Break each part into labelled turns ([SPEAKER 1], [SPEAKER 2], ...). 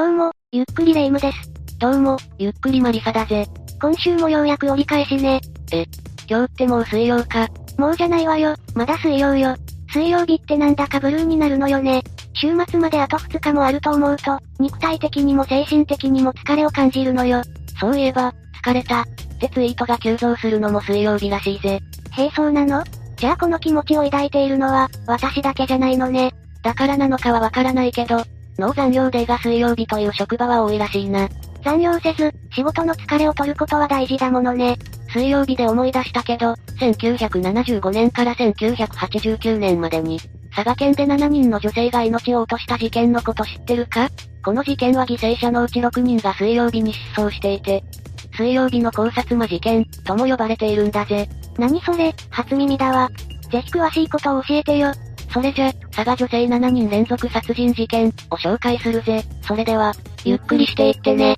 [SPEAKER 1] どうも、ゆっくりレ夢ムです。
[SPEAKER 2] どうも、ゆっくりマリサだぜ。
[SPEAKER 1] 今週もようやく折り返しね。
[SPEAKER 2] え、今日ってもう水曜か。
[SPEAKER 1] もうじゃないわよ、まだ水曜よ。水曜日ってなんだかブルーになるのよね。週末まであと2日もあると思うと、肉体的にも精神的にも疲れを感じるのよ。
[SPEAKER 2] そういえば、疲れた。ってツイートが急増するのも水曜日らしいぜ。
[SPEAKER 1] へえそうなの？じゃあこの気持ちを抱いているのは、私だけじゃないのね。
[SPEAKER 2] だからなのかはわからないけど、農残業デーが水曜日という職場は多いらしいな。
[SPEAKER 1] 残業せず、仕事の疲れを取ることは大事だものね。
[SPEAKER 2] 水曜日で思い出したけど、1975年から1989年までに、佐賀県で7人の女性が命を落とした事件のこと知ってるか？この事件は犠牲者のうち6人が水曜日に失踪していて、水曜日の考察魔事件、とも呼ばれているんだぜ。
[SPEAKER 1] 何それ、初耳だわ。ぜひ詳しいことを教えてよ。
[SPEAKER 2] それじゃ、佐賀女性7人連続殺人事件を紹介するぜ。それでは、ゆっくりしていってね。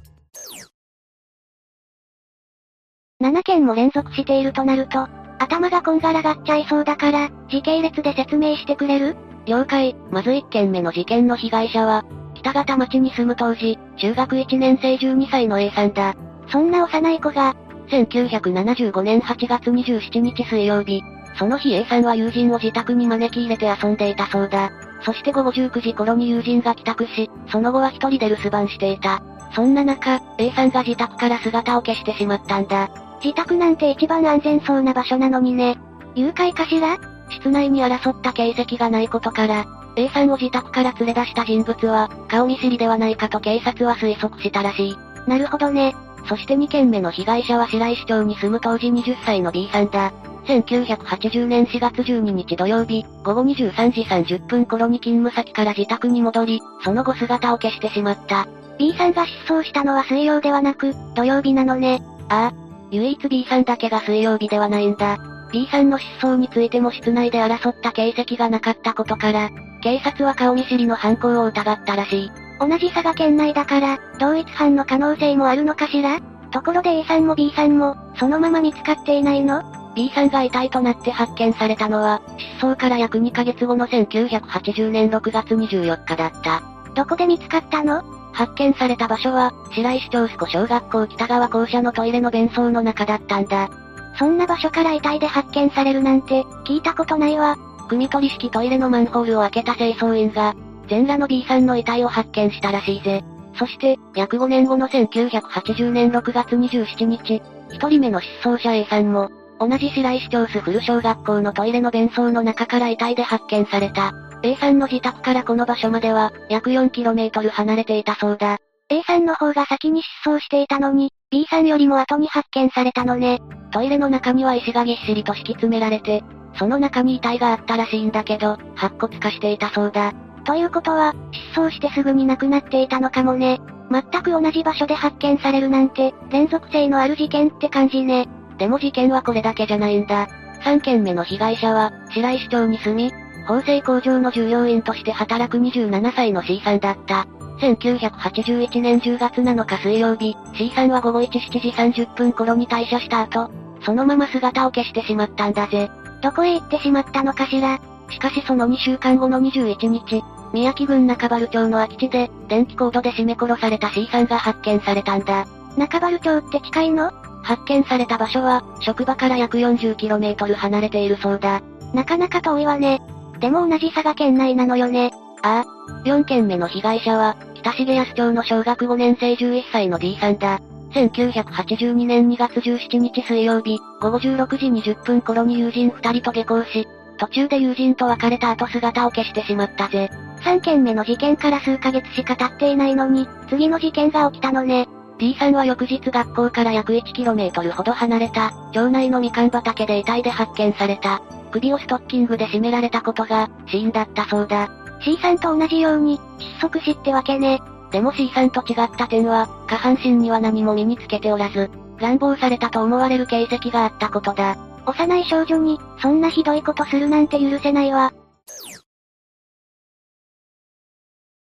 [SPEAKER 1] 7件も連続しているとなると、頭がこんがらがっちゃいそうだから、時系列で説明してくれる？
[SPEAKER 2] 了解。まず1件目の事件の被害者は、北方町に住む当時、中学1年生12歳の A さんだ。
[SPEAKER 1] そんな幼い子が、
[SPEAKER 2] 1975年8月27日水曜日、その日 A さんは友人を自宅に招き入れて遊んでいたそうだ。そして午後19時頃に友人が帰宅し、その後は一人で留守番していた。そんな中、A さんが自宅から姿を消してしまったんだ。
[SPEAKER 1] 自宅なんて一番安全そうな場所なのにね。誘拐かしら？
[SPEAKER 2] 室内に争った形跡がないことから、A さんを自宅から連れ出した人物は、顔見知りではないかと警察は推測したらしい。
[SPEAKER 1] なるほどね。
[SPEAKER 2] そして2件目の被害者は白石町に住む当時20歳の B さんだ。1980年4月12日土曜日、午後23時30分頃に勤務先から自宅に戻り、その後姿を消してしまった。
[SPEAKER 1] B さんが失踪したのは水曜ではなく、土曜日なのね。
[SPEAKER 2] ああ、唯一 B さんだけが水曜日ではないんだ。B さんの失踪についても室内で争った形跡がなかったことから、警察は顔見知りの犯行を疑ったらしい。
[SPEAKER 1] 同じ佐賀県内だから、同一犯の可能性もあるのかしら？ところで A さんも B さんも、そのまま見つかっていないの？
[SPEAKER 2] B さんが遺体となって発見されたのは、失踪から約2ヶ月後の1980年6月24日だった。
[SPEAKER 1] どこで見つかったの？
[SPEAKER 2] 発見された場所は、白石町須小学校北側校舎のトイレの便槽の中だったんだ。
[SPEAKER 1] そんな場所から遺体で発見されるなんて、聞いたことないわ。
[SPEAKER 2] 汲み取り式トイレのマンホールを開けた清掃員が、全裸の B さんの遺体を発見したらしいぜ。そして、約5年後の1980年6月27日、一人目の失踪者 A さんも、同じ白石町須古小学校のトイレの便槽の中から遺体で発見された。A さんの自宅からこの場所までは、約 4km 離れていたそうだ。
[SPEAKER 1] A さんの方が先に失踪していたのに、B さんよりも後に発見されたのね。
[SPEAKER 2] トイレの中には石がぎっしりと敷き詰められて、その中に遺体があったらしいんだけど、白骨化していたそうだ。
[SPEAKER 1] ということは、失踪してすぐに亡くなっていたのかもね。全く同じ場所で発見されるなんて、連続性のある事件って感じね。
[SPEAKER 2] でも事件はこれだけじゃないんだ。3件目の被害者は、白石町に住み、縫製工場の従業員として働く27歳の C さんだった。1981年10月7日水曜日、C さんは午後1、7時30分頃に退社した後、そのまま姿を消してしまったんだぜ。
[SPEAKER 1] どこへ行ってしまったのかしら
[SPEAKER 2] しかしその2週間後の21日、宮城郡中原町の空き地で、電気コードで絞め殺された C さんが発見されたんだ。
[SPEAKER 1] 中原町って近いの？
[SPEAKER 2] 発見された場所は、職場から約 40km 離れているそうだ。
[SPEAKER 1] なかなか遠いわね。でも同じ佐賀県内なのよね。
[SPEAKER 2] ああ。4件目の被害者は、北重安町の小学5年生11歳の D さんだ。1982年2月17日水曜日、午後16時20分頃に友人2人と下校し、途中で友人と別れた後姿を消してしまったぜ。
[SPEAKER 1] 3件目の事件から数ヶ月しか経っていないのに、次の事件が起きたのね。
[SPEAKER 2] D さんは翌日学校から約 1km ほど離れた、町内のみかん畑で遺体で発見された。首をストッキングで絞められたことが、死因だったそうだ。
[SPEAKER 1] C さんと同じように、窒息死ってわけね。
[SPEAKER 2] でも C さんと違った点は、下半身には何も身につけておらず、乱暴されたと思われる形跡があったことだ。
[SPEAKER 1] 幼い少女に、そんなひどいことするなんて許せないわ。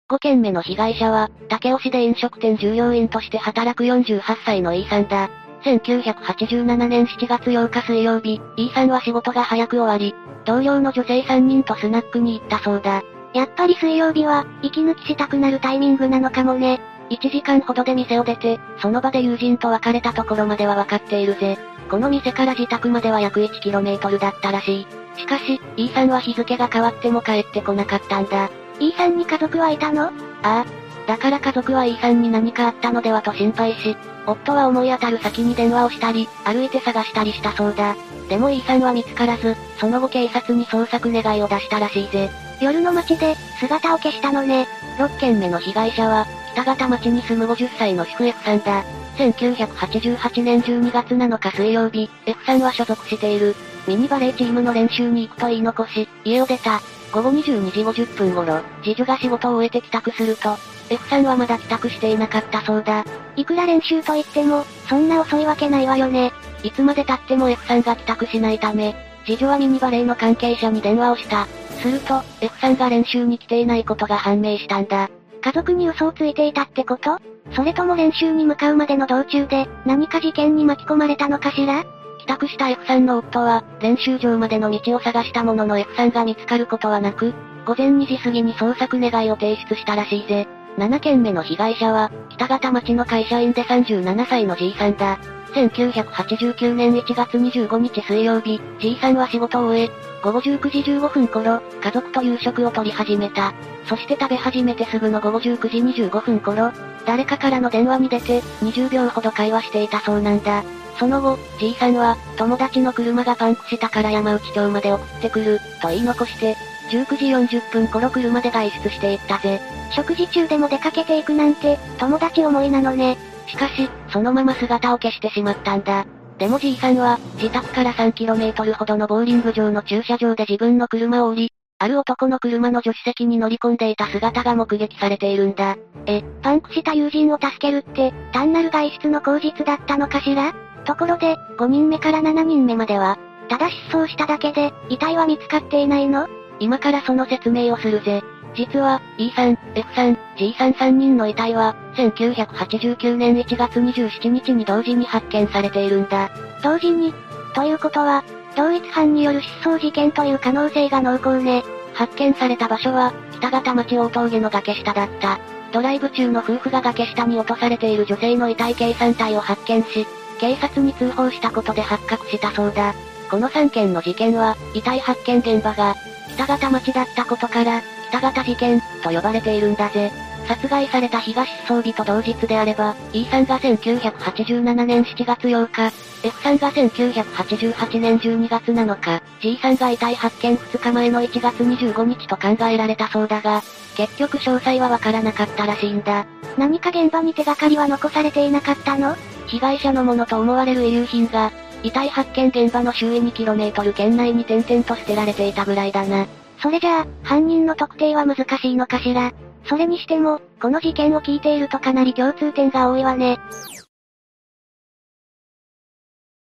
[SPEAKER 2] 5件目の被害者は、竹尾市で飲食店従業員として働く48歳の E さんだ。1987年7月8日水曜日、E さんは仕事が早く終わり、同僚の女性3人とスナックに行ったそうだ。
[SPEAKER 1] やっぱり水曜日は、息抜きしたくなるタイミングなのかもね。
[SPEAKER 2] 1時間ほどで店を出て、その場で友人と別れたところまでは分かっているぜ。この店から自宅までは約 1km だったらしい。しかし、E さんは日付が変わっても帰ってこなかったんだ。
[SPEAKER 1] E さんに家族はいたの？あ
[SPEAKER 2] あ。だから家族は E さんに何かあったのではと心配し、夫は思い当たる先に電話をしたり、歩いて探したりしたそうだ。でも E さんは見つからず、その後警察に捜索願いを出したらしいぜ。
[SPEAKER 1] 夜の街で、姿を消したのね。
[SPEAKER 2] 6件目の被害者は、北方町に住む50歳の主婦 F さんだ。1988年12月7日水曜日、F さんは所属している、ミニバレーチームの練習に行くと言い残し、家を出た。午後22時50分頃、次女が仕事を終えて帰宅すると、F さんはまだ帰宅していなかったそうだ。
[SPEAKER 1] いくら練習と言っても、そんな遅いわけないわよね。
[SPEAKER 2] いつまで経っても F さんが帰宅しないため、次女はミニバレーの関係者に電話をした。すると、F さんが練習に来ていないことが判明したんだ。
[SPEAKER 1] 家族に嘘をついていたってこと？それとも練習に向かうまでの道中で、何か事件に巻き込まれたのかしら？
[SPEAKER 2] 帰宅した F さんの夫は、練習場までの道を探したものの F さんが見つかることはなく、午前2時過ぎに捜索願いを提出したらしいぜ。7件目の被害者は、北方町の会社員で37歳の G さんだ。1989年1月25日水曜日、G さんは仕事を終え、午後19時15分頃、家族と夕食を取り始めた。そして食べ始めてすぐの午後19時25分頃、誰かからの電話に出て、20秒ほど会話していたそうなんだ。その後、G さんは、友達の車がパンクしたから山内町まで送ってくる、と言い残して、19時40分頃車で外出していったぜ。
[SPEAKER 1] 食事中でも出かけていくなんて、友達思いなのね。
[SPEAKER 2] しかし、そのまま姿を消してしまったんだ。でもじいさんは、自宅から 3km ほどのボーリング場の駐車場で自分の車を降り、ある男の車の助手席に乗り込んでいた姿が目撃されているんだ。
[SPEAKER 1] え、パンクした友人を助けるって、単なる外出の口実だったのかしら？ところで、5人目から7人目までは、ただ失踪しただけで、遺体は見つかっていないの？
[SPEAKER 2] 今からその説明をするぜ。実は、E さん、F さん、G さん3人の遺体は、1989年1月27日に同時に発見されているんだ。
[SPEAKER 1] 同時にということは、同一犯による失踪事件という可能性が濃厚ね。
[SPEAKER 2] 発見された場所は、北方町大峠の崖下だった。ドライブ中の夫婦が崖下に落とされている女性の遺体計3体を発見し、警察に通報したことで発覚したそうだ。この3件の事件は、遺体発見現場が、北方町だったことから、北方事件、と呼ばれているんだぜ。殺害された日が失踪日と同日であれば、E さんが1987年7月8日、F さんが1988年12月7日、G さんが遺体発見2日前の1月25日と考えられたそうだが、結局詳細はわからなかったらしいんだ。
[SPEAKER 1] 何か現場に手がかりは残されていなかったの？
[SPEAKER 2] 被害者のものと思われる遺留品が、遺体発見現場の周囲 2km 圏内に点々と捨てられていたぐらいだな。
[SPEAKER 1] それじゃあ、犯人の特定は難しいのかしら？それにしても、この事件を聞いているとかなり共通点が多いわね。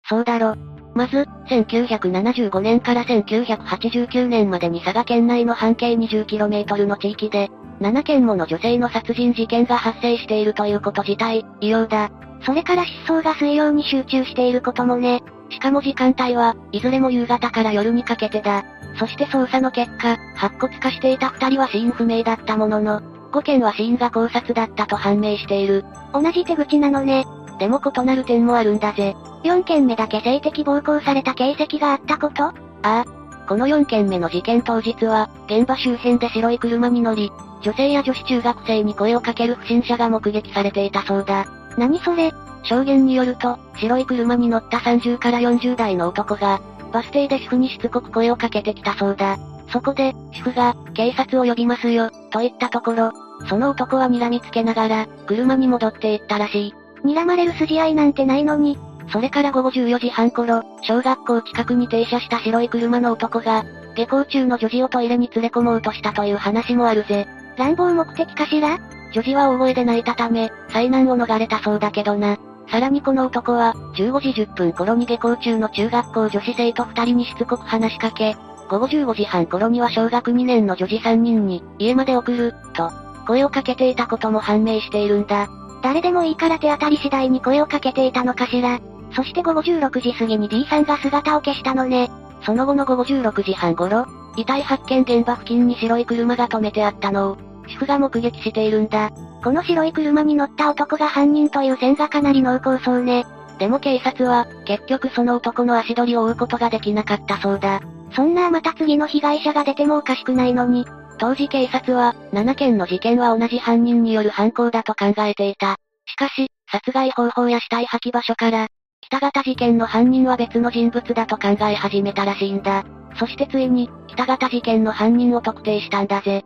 [SPEAKER 2] そうだろ。まず、1975年から1989年までに佐賀県内の半径 20km の地域で、7件もの女性の殺人事件が発生しているということ自体、異様だ。
[SPEAKER 1] それから失踪が水曜に集中していることもね。
[SPEAKER 2] しかも時間帯は、いずれも夕方から夜にかけてだ。そして捜査の結果、白骨化していた二人は死因不明だったものの、5件は死因が考察だったと判明している。
[SPEAKER 1] 同じ手口なのね。
[SPEAKER 2] でも異なる点もあるんだぜ。
[SPEAKER 1] 4件目だけ性的暴行された形跡があったこと？あ
[SPEAKER 2] あ。この4件目の事件当日は、現場周辺で白い車に乗り、女性や女子中学生に声をかける不審者が目撃されていたそうだ。
[SPEAKER 1] 何それ？
[SPEAKER 2] 証言によると、白い車に乗った30から40代の男が、バス停で主婦にしつこく声をかけてきたそうだ。そこで、主婦が、警察を呼びますよ、と言ったところ、その男は睨みつけながら、車に戻っていったらしい。
[SPEAKER 1] 睨まれる筋合いなんてないのに。
[SPEAKER 2] それから午後14時半頃、小学校近くに停車した白い車の男が、下校中の女児をトイレに連れ込もうとしたという話もあるぜ。
[SPEAKER 1] 乱暴目的かしら？
[SPEAKER 2] 女児は大声で泣いたため、災難を逃れたそうだけどな。さらにこの男は、15時10分頃に下校中の中学校女子生徒2人にしつこく話しかけ、午後15時半頃には小学2年の女児3人に、家まで送る、と、声をかけていたことも判明しているんだ。
[SPEAKER 1] 誰でもいいから手当たり次第に声をかけていたのかしら。そして午後16時過ぎに D さんが姿を消したのね。
[SPEAKER 2] その後の午後16時半頃、遺体発見現場付近に白い車が止めてあったのを、主婦が目撃しているんだ。
[SPEAKER 1] この白い車に乗った男が犯人という線がかなり濃厚そうね。
[SPEAKER 2] でも警察は、結局その男の足取りを追うことができなかったそうだ。
[SPEAKER 1] そんなまた次の被害者が出てもおかしくないのに。
[SPEAKER 2] 当時警察は、7件の事件は同じ犯人による犯行だと考えていた。しかし、殺害方法や死体破棄場所から、北型事件の犯人は別の人物だと考え始めたらしいんだ。そしてついに、北型事件の犯人を特定したんだぜ。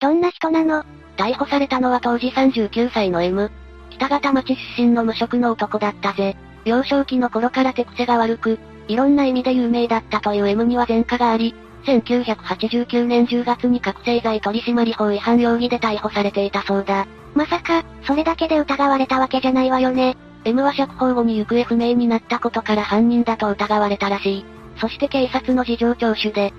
[SPEAKER 1] どんな人なの？
[SPEAKER 2] 逮捕されたのは当時39歳の M。北方町出身の無職の男だったぜ。幼少期の頃から手癖が悪く、いろんな意味で有名だったという M には前科があり、1989年10月に覚醒剤取締法違反容疑で逮捕されていたそうだ。
[SPEAKER 1] まさか、それだけで疑われたわけじゃないわよね。
[SPEAKER 2] M は釈放後に行方不明になったことから犯人だと疑われたらしい。そして警察の事情聴取で、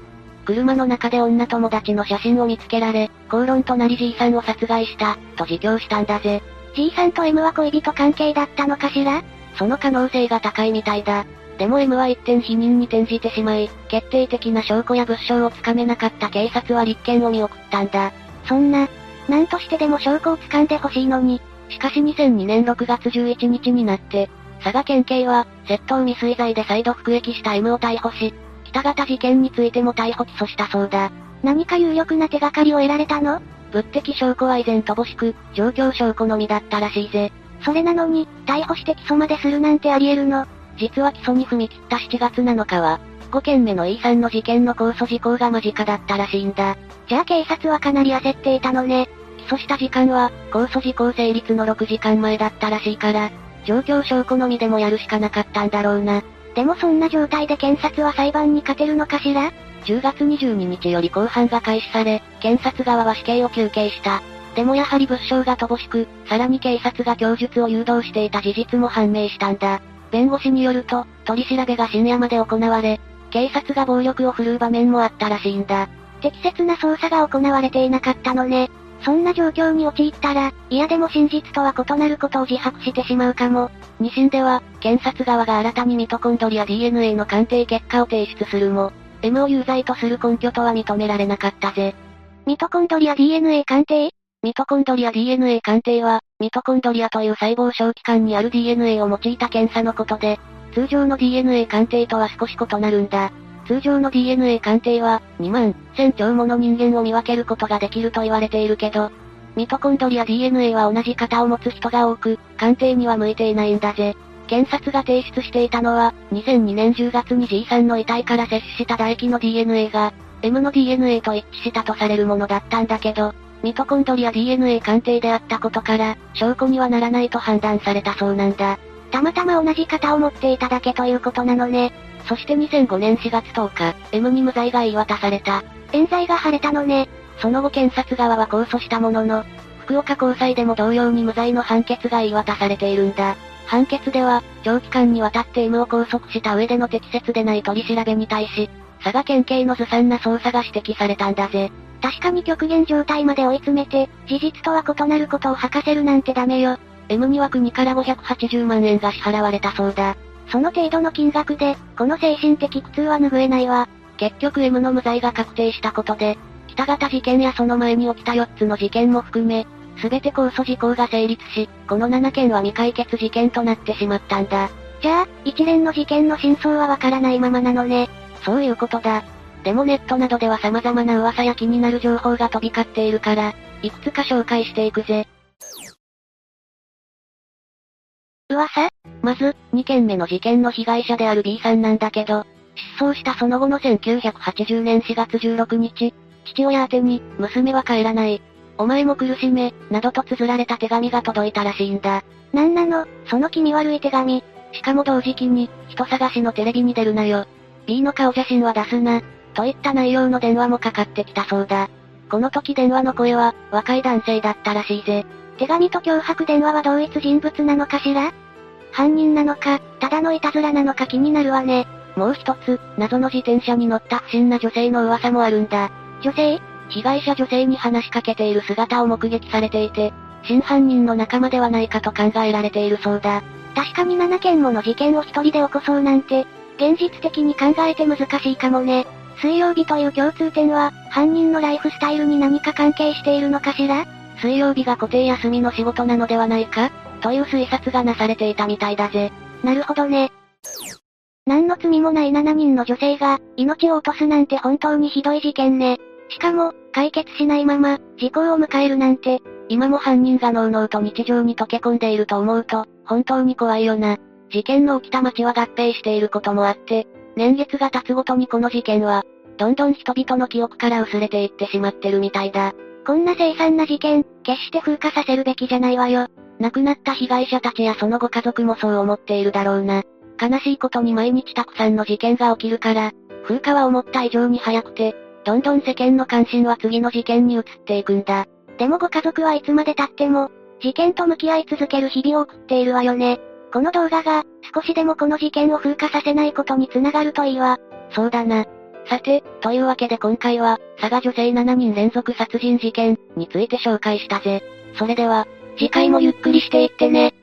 [SPEAKER 2] 車の中で女友達の写真を見つけられ、口論となり G さんを殺害した、と自供したんだぜ。
[SPEAKER 1] G さんと M は恋人関係だったのかしら？
[SPEAKER 2] その可能性が高いみたいだ。でも M は一点否認に転じてしまい、決定的な証拠や物証をつかめなかった警察は立件を見送ったんだ。
[SPEAKER 1] そんな、何としてでも証拠を掴んでほしいのに。
[SPEAKER 2] しかし2002年6月11日になって、佐賀県警は、窃盗未遂罪で再度服役した M を逮捕し、北型事件についても逮捕起訴したそうだ。
[SPEAKER 1] 何か有力な手がかりを得られたの？
[SPEAKER 2] 物的証拠は依然乏しく、状況証拠のみだったらしいぜ。
[SPEAKER 1] それなのに、逮捕して起訴までするなんてあり得るの？
[SPEAKER 2] 実は起訴に踏み切った7月7日は、5件目の E さんの事件の控訴事項が間近だったらしいんだ。
[SPEAKER 1] じゃあ警察はかなり焦っていたのね。
[SPEAKER 2] 起訴した時間は、控訴事項成立の6時間前だったらしいから、状況証拠のみでもやるしかなかったんだろうな。
[SPEAKER 1] でもそんな状態で検察は裁判に勝てるのかしら？
[SPEAKER 2] ?10 月22日より公判が開始され、検察側は死刑を求刑した。でもやはり物証が乏しく、さらに警察が供述を誘導していた事実も判明したんだ。弁護士によると、取り調べが深夜まで行われ、警察が暴力を振るう場面もあったらしいんだ。
[SPEAKER 1] 適切な捜査が行われていなかったのね。そんな状況に陥ったら、嫌でも真実とは異なることを自白してしまうかも。
[SPEAKER 2] 二審では、検察側が新たにミトコンドリア DNA の鑑定結果を提出するも、M を有罪とする根拠とは認められなかったぜ。
[SPEAKER 1] ミトコンドリア DNA 鑑定？
[SPEAKER 2] ミトコンドリア DNA 鑑定は、ミトコンドリアという細胞小器官にある DNA を用いた検査のことで、通常の DNA 鑑定とは少し異なるんだ。通常の DNA 鑑定は、2万、1000兆もの人間を見分けることができると言われているけど、ミトコンドリア DNA は同じ型を持つ人が多く、鑑定には向いていないんだぜ。検察が提出していたのは、2002年10月に G さんの遺体から摂取した唾液の DNA が、M の DNA と一致したとされるものだったんだけど、ミトコンドリア DNA 鑑定であったことから、証拠にはならないと判断されたそうなんだ。
[SPEAKER 1] たまたま同じ型を持っていただけということなのね。
[SPEAKER 2] そして2005年4月10日、M に無罪が言い渡された。
[SPEAKER 1] 冤罪が晴れたのね。
[SPEAKER 2] その後検察側は控訴したものの、福岡高裁でも同様に無罪の判決が言い渡されているんだ。判決では、長期間にわたって M を拘束した上での適切でない取り調べに対し、佐賀県警のずさんな捜査が指摘されたんだぜ。
[SPEAKER 1] 確かに極限状態まで追い詰めて、事実とは異なることを吐かせるなんてダメよ。
[SPEAKER 2] M には国から580万円が支払われたそうだ。
[SPEAKER 1] その程度の金額で、この精神的苦痛は拭えないわ。
[SPEAKER 2] 結局 M の無罪が確定したことで、北型事件やその前に起きた4つの事件も含め、すべて控訴事項が成立し、この7件は未解決事件となってしまったんだ。
[SPEAKER 1] じゃあ、一連の事件の真相はわからないままなのね。
[SPEAKER 2] そういうことだ。でもネットなどでは様々な噂や気になる情報が飛び交っているから、いくつか紹介していくぜ。
[SPEAKER 1] 噂？
[SPEAKER 2] まず、2件目の事件の被害者である B さんなんだけど、失踪したその後の1980年4月16日、父親宛に、娘は帰らない。お前も苦しめ、などと綴られた手紙が届いたらしいんだ。
[SPEAKER 1] なんなの、その気味悪い手紙。
[SPEAKER 2] しかも同時期に、人探しのテレビに出るなよ。B の顔写真は出すな。といった内容の電話もかかってきたそうだ。この時電話の声は、若い男性だったらしいぜ。
[SPEAKER 1] 手紙と脅迫電話は同一人物なのかしら？犯人なのか、ただのいたずらなのか気になるわね。
[SPEAKER 2] もう一つ、謎の自転車に乗った不審な女性の噂もあるんだ。
[SPEAKER 1] 女性？
[SPEAKER 2] 被害者女性に話しかけている姿を目撃されていて、真犯人の仲間ではないかと考えられているそうだ。
[SPEAKER 1] 確かに7件もの事件を一人で起こそうなんて、現実的に考えて難しいかもね。水曜日という共通点は、犯人のライフスタイルに何か関係しているのかしら？
[SPEAKER 2] 水曜日が固定休みの仕事なのではないか？という推察がなされていたみたいだぜ。
[SPEAKER 1] なるほどね。何の罪もない7人の女性が、命を落とすなんて本当にひどい事件ね。しかも、解決しないまま、事故を迎えるなんて、
[SPEAKER 2] 今も犯人がのうのうと日常に溶け込んでいると思うと、本当に怖いよな。事件の起きた街は合併していることもあって、年月が経つごとにこの事件は、どんどん人々の記憶から薄れていってしまってるみたいだ。
[SPEAKER 1] こんな凄惨な事件、決して風化させるべきじゃないわよ。
[SPEAKER 2] 亡くなった被害者たちやそのご家族もそう思っているだろうな。悲しいことに毎日たくさんの事件が起きるから、風化は思った以上に早くて、どんどん世間の関心は次の事件に移っていくんだ。
[SPEAKER 1] でもご家族はいつまで経っても、事件と向き合い続ける日々を送っているわよね。この動画が、少しでもこの事件を風化させないことにつながるといいわ。
[SPEAKER 2] そうだな。さて、というわけで今回は、佐賀女性7人連続殺人事件について紹介したぜ。それでは、次回もゆっくりしていってね。